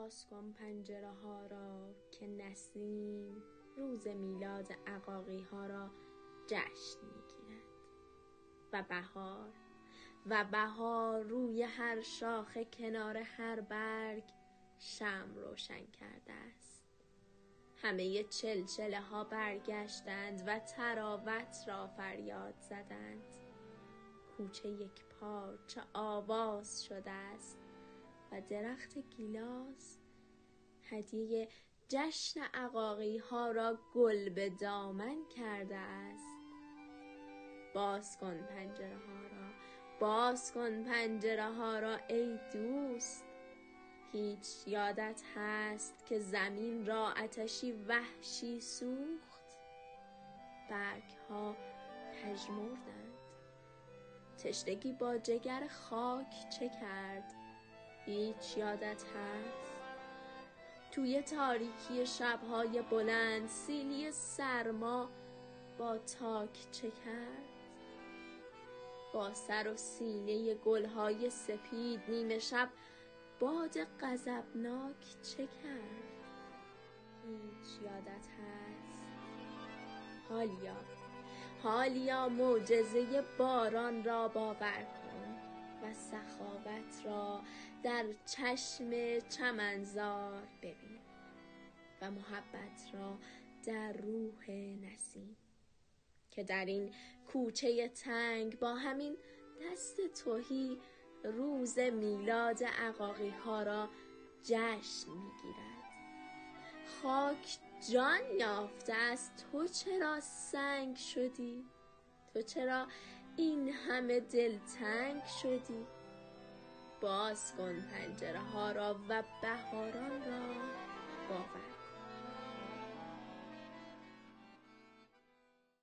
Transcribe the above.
باز کن پنجره ها را که نسیم روز میلاد عقاقی ها را جشن می‌گیرد. و بهار و بهار روی هر شاخه کنار هر برگ شم روشن کرده است. همه چلچله ها برگشتند و تراوت را فریاد زدند. کوچه یک پارچه آواز شده است. و درخت گیلاس. هدیه جشن عقاقی ها را گل به دامن کرده است. باز کن پنجره ها را باز کن پنجره ها را ای دوست. هیچ یادت هست که زمین را آتشی وحشی سوخت؟ برگ ها پژمردند. تشنگی با جگر خاک چه کرد؟ هیچ یادت هست؟ توی تاریکی شبهای بلند سیلی سرما با تاک چه کرد؟ با سر و سینه گلهای سپید نیمه شب باد غضبناک چه کرد؟ هیچ یادت هست؟ حالیا حالیا معجزه باران را باور کن. و سخاوت را در چشم چمنزار ببین و محبت را در روح نسیم که در این کوچه تنگ با همین دست توهی روز میلاد عقاقی ها را جشن می‌گیرد. خاک جان یافته است تو چرا سنگ شدی؟ تو چرا این همه دل تنگ شدی. باز کن پنجره ها را و بهاران را باور